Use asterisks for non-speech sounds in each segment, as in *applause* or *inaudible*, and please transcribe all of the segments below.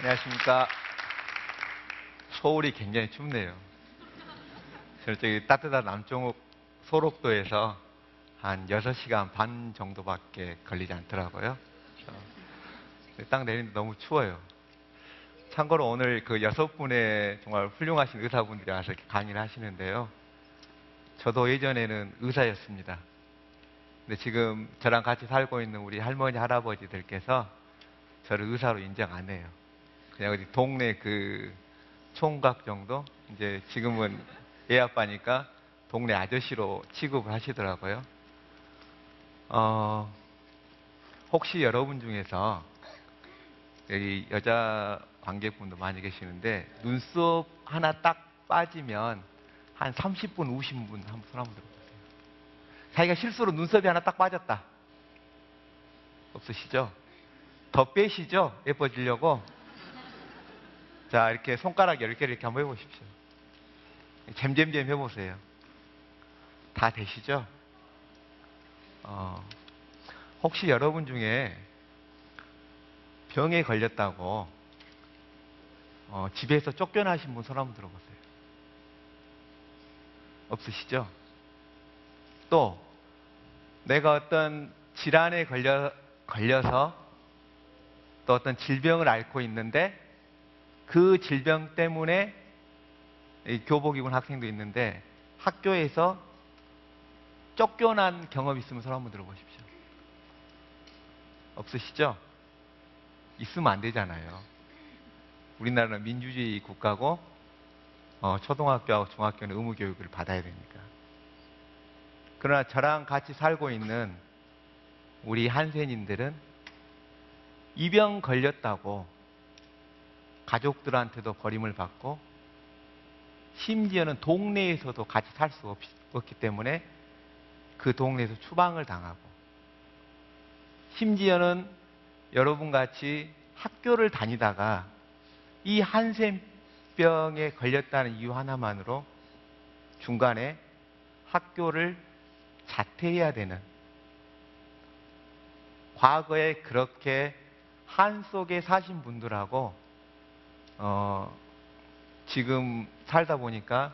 안녕하십니까. 서울이 굉장히 춥네요. 저쪽이 따뜻한 남쪽uk 소록도에서 한 6시간 반 정도밖에 걸리지 않더라고요. 딱 내리는데 너무 추워요. 참고로 오늘 그 여섯 분의 정말 훌륭하신 의사분들이 와서 이렇게 강의를 하시는데요. 저도 예전에는 의사였습니다. 근데 지금 저랑 같이 살고 있는 우리 할머니, 할아버지들께서 저를 의사로 인정 안 해요. 그냥 동네 그 총각 정도? 이제 지금은 애 아빠니까 동네 아저씨로 취급을 하시더라고요. 어, 혹시 여러분 중에서 여기 여자 관객분도 많이 계시는데 눈썹 하나 딱 빠지면 한 30분 우신 분 한번 손 한번 들어보세요. 자기가 실수로 눈썹이 하나 딱 빠졌다. 없으시죠? 더 빼시죠? 예뻐지려고. 자, 이렇게 손가락 10개를 이렇게 한번 해보십시오. 잼잼잼 해보세요. 다 되시죠? 어, 혹시 여러분 중에 병에 걸렸다고 어, 집에서 쫓겨나신 분 손 한번 들어보세요. 없으시죠? 또 내가 어떤 질환에 걸려, 걸려서 또 어떤 질병을 앓고 있는데 그 질병 때문에 이 교복 입은 학생도 있는데 학교에서 쫓겨난 경험 있으면 손 한번 들어보십시오. 없으시죠? 있으면 안 되잖아요. 우리나라는 민주주의 국가고 어, 초등학교하고 중학교는 의무 교육을 받아야 되니까. 그러나 저랑 같이 살고 있는 우리 한센인들은 이병 걸렸다고 가족들한테도 버림을 받고 심지어는 동네에서도 같이 살 수 없기 때문에 그 동네에서 추방을 당하고 심지어는 여러분 같이 학교를 다니다가 이 한센병에 걸렸다는 이유 하나만으로 중간에 학교를 자퇴해야 되는 과거에 그렇게 한 속에 사신 분들하고 어, 지금 살다 보니까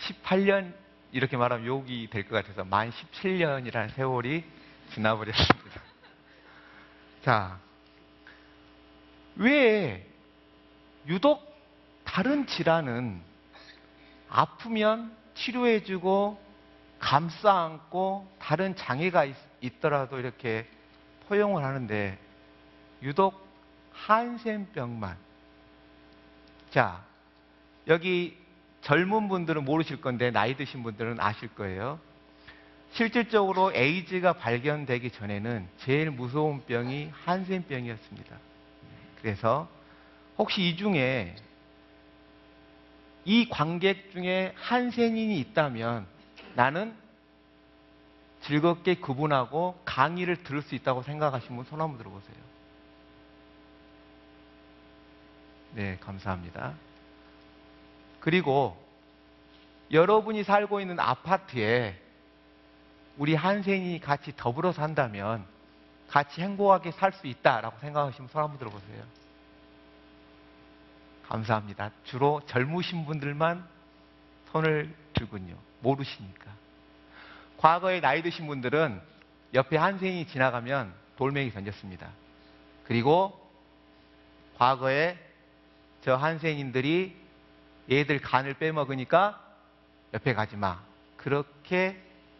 18년 이렇게 말하면 욕이 될 것 같아서 만 17년이라는 세월이 지나버렸습니다. *laughs* 자, 왜 유독 다른 질환은 아프면 치료해주고 감싸 안고 다른 장애가 있, 더라도 이렇게 포용을 하는데 유독 한센병만 자 여기 젊은 분들은 모르실 건데 나이 드신 분들은 아실 거예요. 실질적으로 에이즈가 발견되기 전에는 제일 무서운 병이 한센병이었습니다. 그래서 혹시 이 중에 이 관객 중에 한센인이 있다면 나는 즐겁게 구분하고 강의를 들을 수 있다고 생각하시는 분손 한번 들어보세요. 네, 감사합니다. 그리고 여러분이 살고 있는 아파트에 우리 한센이 같이 더불어 산다면 같이 행복하게 살 수 있다라고 생각하시면 손 한번 들어보세요. 감사합니다. 주로 젊으신 분들만 손을 들군요. 모르시니까. 과거에 나이 드신 분들은 옆에 한센이 지나가면 돌멩이 던졌습니다. 그리고 과거에 저 한센인들이 얘들 간을 빼먹으니까 옆에 가지 마. 그렇게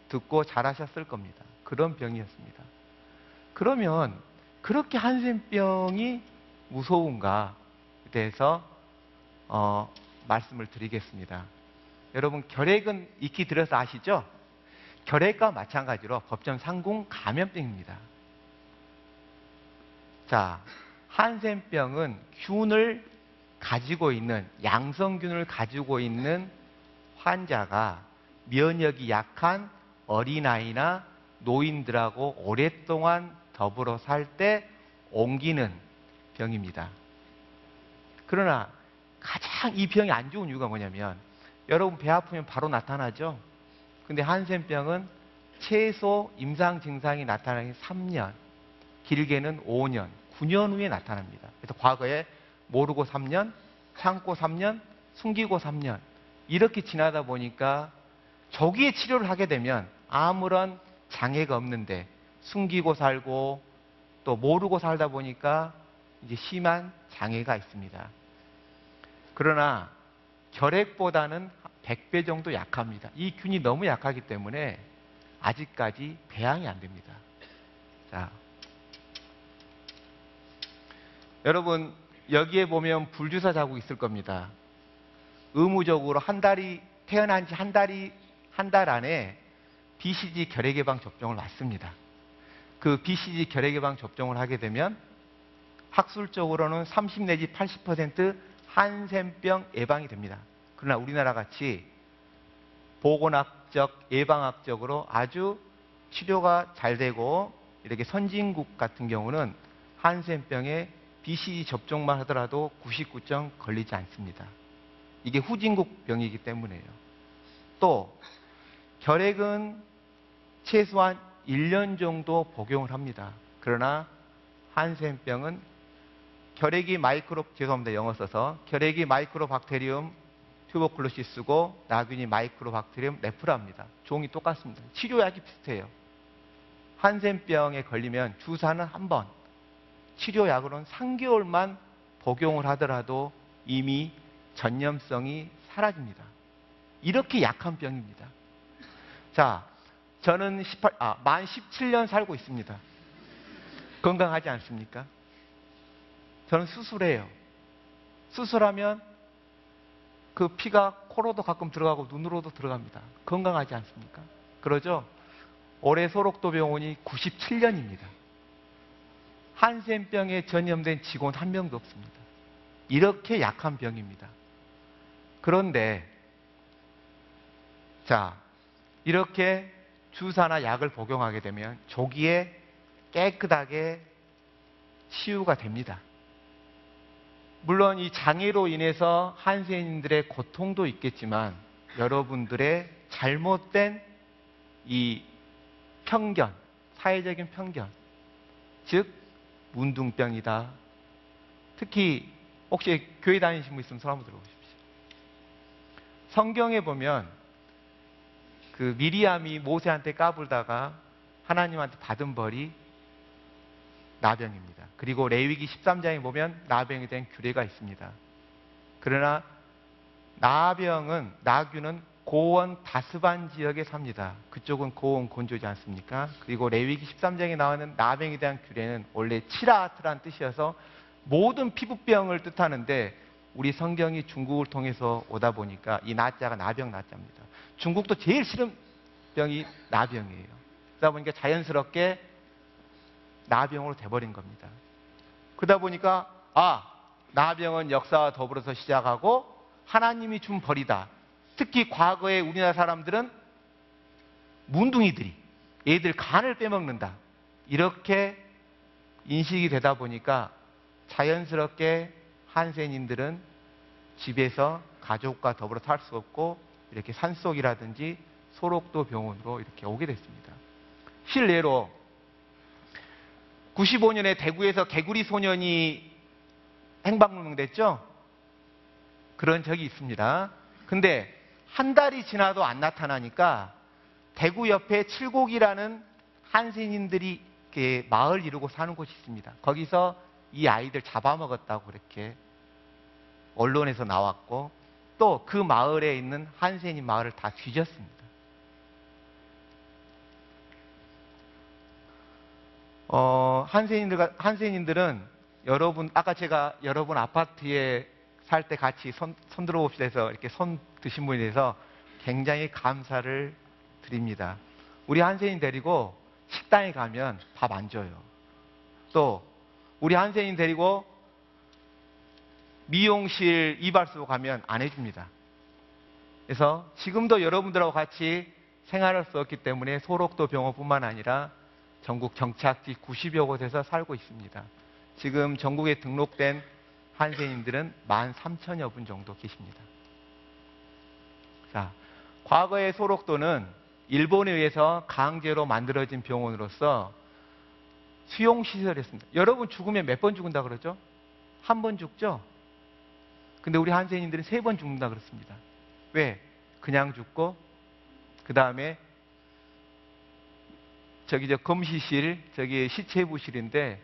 듣고 잘하셨을 겁니다. 그런 병이었습니다. 그러면 그렇게 한센병이 무서운가에 대해서 어, 말씀을 드리겠습니다. 여러분 결핵은 익히 들어서 아시죠? 결핵과 마찬가지로 법정 상궁 감염병입니다. 자, 한센병은 균을 가지고 있는 양성균을 가지고 있는 환자가 면역이 약한 어린아이나 노인들하고 오랫동안 더불어 살 때 옮기는 병입니다. 그러나 가장 이 병이 안 좋은 이유가 뭐냐면 여러분 배 아프면 바로 나타나죠? 근데 한센병은 최소 임상 증상이 나타나기 3년, 길게는 5년, 9년 후에 나타납니다. 그래서 과거에 모르고 3년, 참고 3년, 숨기고 3년. 이렇게 지나다 보니까 조기에 치료를 하게 되면 아무런 장애가 없는데 숨기고 살고 또 모르고 살다 보니까 이제 심한 장애가 있습니다. 그러나 결핵보다는 100배 정도 약합니다. 이 균이 너무 약하기 때문에 아직까지 배양이 안 됩니다. 자. 여러분, 여기에 보면 불주사 자국 있을 겁니다. 의무적으로 한 달이, 태어난 지 한 달이, 한 달 안에 BCG 결핵 예방 접종을 맞습니다. 그 BCG 결핵 예방 접종을 하게 되면 학술적으로는 30 내지 80% 한센병 예방이 됩니다. 그러나 우리나라 같이 보건학적, 예방학적으로 아주 치료가 잘 되고 이렇게 선진국 같은 경우는 한센병에 BCG 접종만 하더라도 99점 걸리지 않습니다. 이게 후진국 병이기 때문에요. 또 결핵은 최소한 1년 정도 복용을 합니다. 그러나 한센병은 결핵이 마이크로 죄송합니다 영어 써서 결핵이 마이크로박테리움 튜버클로시스고 나균이 마이크로박테리움 레프라입니다. 종이 똑같습니다. 치료약이 비슷해요. 한센병에 걸리면 주사는 한 번, 치료약으로는 3개월만 복용을 하더라도 이미 전염성이 사라집니다. 이렇게 약한 병입니다. 자, 저는 18, 아, 만 17년 살고 있습니다. 건강하지 않습니까? 저는 수술해요. 수술하면 그 피가 코로도 가끔 들어가고 눈으로도 들어갑니다. 건강하지 않습니까? 그러죠? 올해 소록도 병원이 97년입니다. 한센병에 전염된 직원 한 명도 없습니다. 이렇게 약한 병입니다. 그런데 자 이렇게 주사나 약을 복용하게 되면 조기에 깨끗하게 치유가 됩니다. 물론 이 장애로 인해서 한센인들의 고통도 있겠지만 여러분들의 잘못된 이 편견, 사회적인 편견, 즉 문둥병이다. 특히 혹시 교회 다니신 분 있으면 손 한번 들어보십시오. 성경에 보면 그 미리암이 모세한테 까불다가 하나님한테 받은 벌이 나병입니다. 그리고 레위기 13장에 보면 나병에 대한 규례가 있습니다. 그러나 나병은 나균은 고원 다스반 지역에 삽니다. 그쪽은 고온 건조지 않습니까? 그리고 레위기 13장에 나오는 나병에 대한 규례는 원래 치라트란 뜻이어서 모든 피부병을 뜻하는데 우리 성경이 중국을 통해서 오다 보니까 이 나자가 나병 나자입니다. 중국도 제일 싫은 병이 나병이에요. 그러다 보니까 자연스럽게 나병으로 돼버린 겁니다. 그러다 보니까 아 나병은 역사와 더불어서 시작하고 하나님이 준 벌이다. 특히 과거에 우리나라 사람들은 문둥이들이 애들 간을 빼먹는다. 이렇게 인식이 되다 보니까 자연스럽게 한센인들은 집에서 가족과 더불어 살 수 없고 이렇게 산속이라든지 소록도 병원으로 이렇게 오게 됐습니다. 실례로 95년에 대구에서 개구리 소년이 행방불명됐죠? 그런 적이 있습니다. 근데 한 달이 지나도 안 나타나니까 대구 옆에 칠곡이라는 한센인들이 마을 이루고 사는 곳이 있습니다. 거기서 이 아이들 잡아먹었다고 그렇게 언론에서 나왔고 또 그 마을에 있는 한센인 마을을 다 뒤졌습니다. 어, 한센인들, 한센인들은 여러분, 아까 제가 여러분 아파트에 살 때 같이 손, 손 들어봅시다 해서 이렇게 손 드신 분에 대해서 굉장히 감사를 드립니다. 우리 한센인 데리고 식당에 가면 밥 안 줘요. 또, 우리 한센인 데리고 미용실 이발소 가면 안 해줍니다. 그래서 지금도 여러분들하고 같이 생활할 수 없기 때문에 소록도 병원뿐만 아니라 전국 정착지 90여 곳에서 살고 있습니다. 지금 전국에 등록된 한센인들은 13,000여 분 정도 계십니다. 자, 과거의 소록도는 일본에 의해서 강제로 만들어진 병원으로서 수용시설이었습니다. 여러분 죽으면 몇 번 죽은다 그러죠? 한 번 죽죠? 근데 우리 한센인들은 세 번 죽는다 그렇습니다. 왜? 그냥 죽고 그 다음에 저기 저 검시실 저기 시체 해부실인데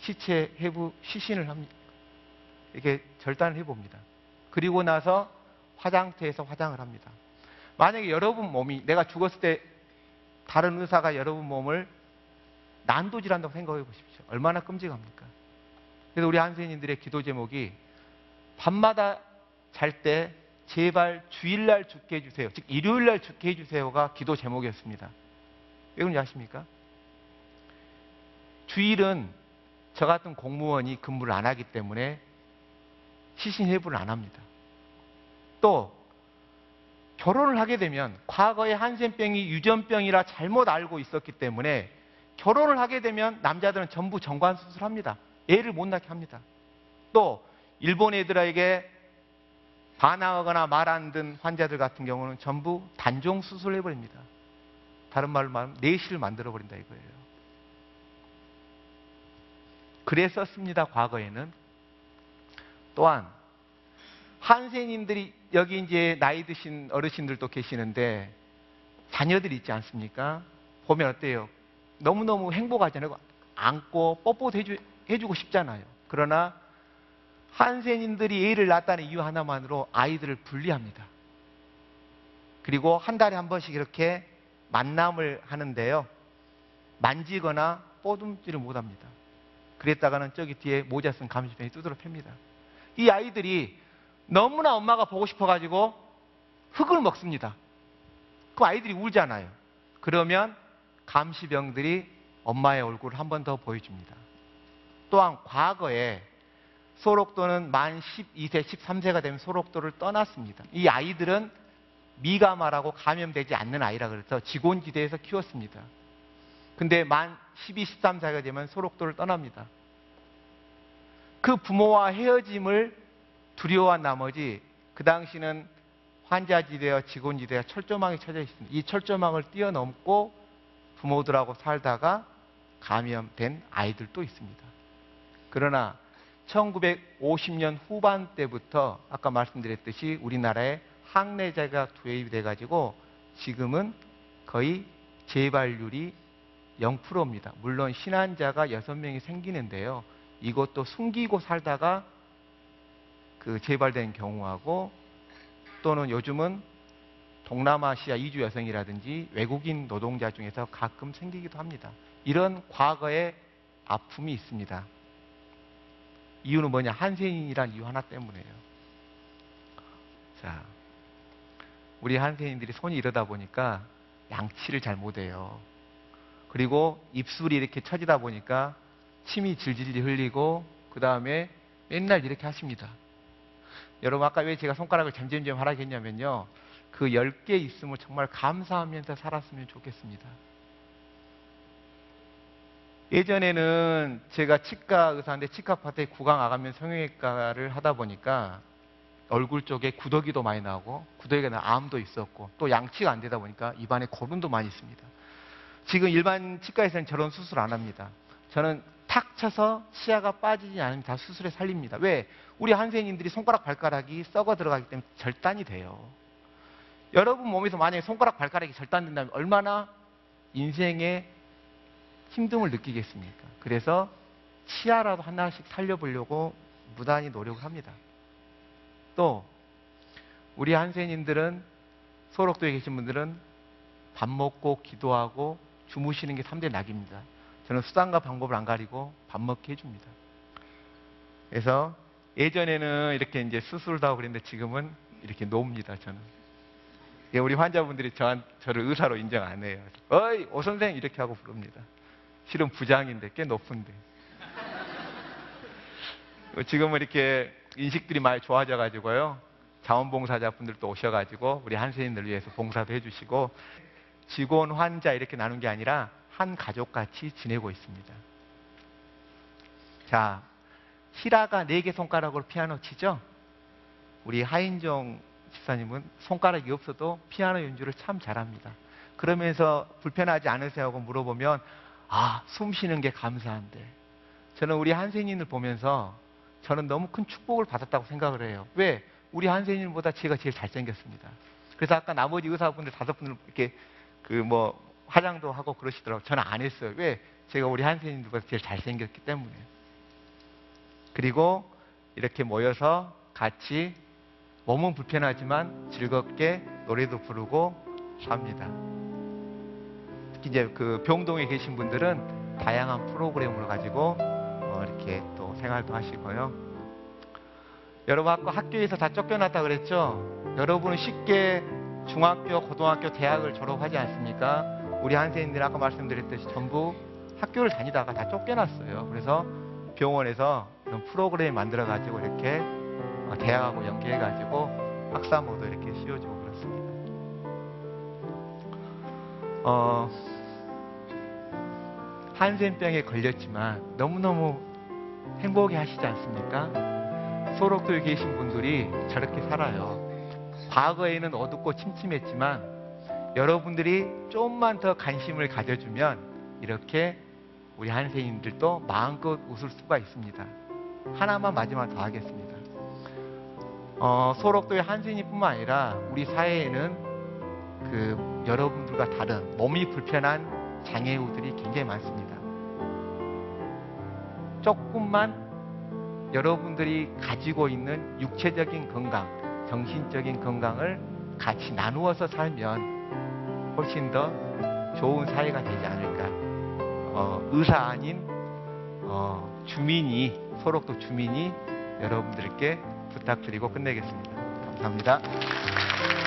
시체 해부 시신을 합니다. 이렇게 절단을 해봅니다. 그리고 나서 화장터에서 화장을 합니다. 만약에 여러분 몸이 내가 죽었을 때 다른 의사가 여러분 몸을 난도질한다고 생각해 보십시오. 얼마나 끔찍합니까? 그래서 우리 한센인들의 기도 제목이 밤마다 잘 때 제발 주일날 죽게 해주세요. 즉 일요일날 죽게 해주세요가 기도 제목이었습니다. 왜 그런지 아십니까? 주일은 저 같은 공무원이 근무를 안 하기 때문에 시신 해부를 안 합니다. 또 결혼을 하게 되면 과거에 한센병이 유전병이라 잘못 알고 있었기 때문에 결혼을 하게 되면 남자들은 전부 정관 수술합니다. 애를 못 낳게 합니다. 또 일본 애들에게 반항하거나 말 안 듣는 환자들 같은 경우는 전부 단종 수술을 해버립니다. 다른 말로 말하면 내시를 만들어 버린다 이거예요. 그랬었습니다. 과거에는 또한 한센인들이 여기 이제 나이 드신 어르신들도 계시는데 자녀들이 있지 않습니까? 보면 어때요? 너무너무 행복하잖아요. 안고 뽀뽀도 해주, 해주고 싶잖아요. 그러나 한센인들이 애를 낳았다는 이유 하나만으로 아이들을 분리합니다. 그리고 한 달에 한 번씩 이렇게 만남을 하는데요. 만지거나 뽀듬지를 못합니다. 그랬다가는 저기 뒤에 모자 쓴 감시병이 두드러 팹니다. 이 아이들이 너무나 엄마가 보고 싶어가지고 흙을 먹습니다. 그 아이들이 울잖아요. 그러면 감시병들이 엄마의 얼굴을 한 번 더 보여줍니다. 또한 과거에 소록도는 만 12세, 13세가 되면 소록도를 떠났습니다. 이 아이들은 미가마라고 감염되지 않는 아이라 그래서 직원지대에서 키웠습니다. 근데 만 12, 13세가 되면 소록도를 떠납니다. 그 부모와 헤어짐을 두려워한 나머지 그 당시는 환자지대와 직원지대와 철조망이 쳐져 있습니다. 이 철조망을 뛰어넘고 부모들하고 살다가 감염된 아이들도 있습니다. 그러나 1950년 후반 때부터 아까 말씀드렸듯이 우리나라에 항내제가 투입이 돼가지고 지금은 거의 재발률이 0%입니다. 물론 신환자가 6명이 생기는데요. 이것도 숨기고 살다가 그 재발된 경우하고 또는 요즘은 동남아시아 이주 여성이라든지 외국인 노동자 중에서 가끔 생기기도 합니다. 이런 과거의 아픔이 있습니다. 이유는 뭐냐? 한센인이란 이유 하나 때문에요. 자, 우리 한센인들이 손이 이러다 보니까 양치를 잘 못해요. 그리고 입술이 이렇게 처지다 보니까 침이 질질 흘리고 그 다음에 맨날 이렇게 하십니다. 여러분 아까 왜 제가 손가락을 점점점 하라 했냐면요. 그 10개 있음을 정말 감사하면서 살았으면 좋겠습니다. 예전에는 제가 치과 의사인데 치과 파트에 구강 아가면 성형외과를 하다 보니까 얼굴 쪽에 구더기도 많이 나고 구더기가 나 암도 있었고 또 양치가 안 되다 보니까 입안에 거름도 많이 있습니다. 지금 일반 치과에서는 저런 수술 안 합니다. 저는 탁 쳐서 치아가 빠지지 않으면 다 수술에 살립니다. 왜? 우리 한센인들이 손가락 발가락이 썩어 들어가기 때문에 절단이 돼요. 여러분 몸에서 만약에 손가락 발가락이 절단된다면 얼마나 인생에 힘듦을 느끼겠습니까? 그래서 치아라도 하나씩 살려보려고 무단히 노력을 합니다. 또 우리 한센인들은 소록도에 계신 분들은 밥 먹고 기도하고 주무시는 게 3대 낙입니다. 저는 수단과 방법을 안 가리고 밥 먹게 해줍니다. 그래서 예전에는 이렇게 이제 수술도 하고 그랬는데 지금은 이렇게 놉니다, 저는. 예, 우리 환자분들이 저, 저를 의사로 인정 안 해요. 어이, 오 선생 이렇게 하고 부릅니다. 실은 부장인데 꽤 높은데. *laughs* 지금은 이렇게 인식들이 많이 좋아져 가지고요. 자원봉사자분들도 오셔가지고 우리 한세인들 위해서 봉사도 해주시고 직원, 환자 이렇게 나눈 게 아니라 한 가족같이 지내고 있습니다. 자, 히라가 네 개 손가락으로 피아노 치죠? 우리 하인종 집사님은 손가락이 없어도 피아노 연주를 참 잘합니다. 그러면서 불편하지 않으세요? 하고 물어보면 아, 숨 쉬는 게 감사한데. 저는 우리 한센인을 보면서 저는 너무 큰 축복을 받았다고 생각을 해요. 왜? 우리 한세인보다 제가 제일 잘생겼습니다. 그래서 아까 나머지 의사분들 다섯 분을 이렇게 그 뭐 화장도 하고 그러시더라고요. 저는 안 했어요. 왜? 제가 우리 한세인들보다 제일 잘생겼기 때문에. 그리고 이렇게 모여서 같이 몸은 불편하지만 즐겁게 노래도 부르고 삽니다. 특히 이제 그 병동에 계신 분들은 다양한 프로그램을 가지고 어, 이렇게 또 생활도 하시고요. 여러분 아까 학교에서 다 쫓겨났다 그랬죠? 여러분은 쉽게 중학교, 고등학교, 대학을 졸업하지 않습니까? 우리 한세인들 아까 말씀드렸듯이 전부 학교를 다니다가 다 쫓겨났어요. 그래서 병원에서 이런 프로그램 만들어 가지고 이렇게 어, 대학하고 연계해 가지고 학사모도 이렇게 씌워주고 그렇습니다. 어, 한센병에 걸렸지만 너무너무 행복해 하시지 않습니까? 소록도에 계신 분들이 저렇게 살아요. 과거에는 어둡고 침침했지만 여러분들이 좀만 더 관심을 가져주면 이렇게 우리 한세인들도 마음껏 웃을 수가 있습니다. 하나만 마지막 더 하겠습니다. 어, 소록도의 한세인뿐만 아니라 우리 사회에는 그 여러분들과 다른 몸이 불편한 장애우들이 굉장히 많습니다. 조금만 여러분들이 가지고 있는 육체적인 건강, 정신적인 건강을 같이 나누어서 살면 훨씬 더 좋은 사회가 되지 않을까. 어, 의사 아닌 어, 주민이 소록도 주민이 여러분들께 부탁드리고 끝내겠습니다. 감사합니다.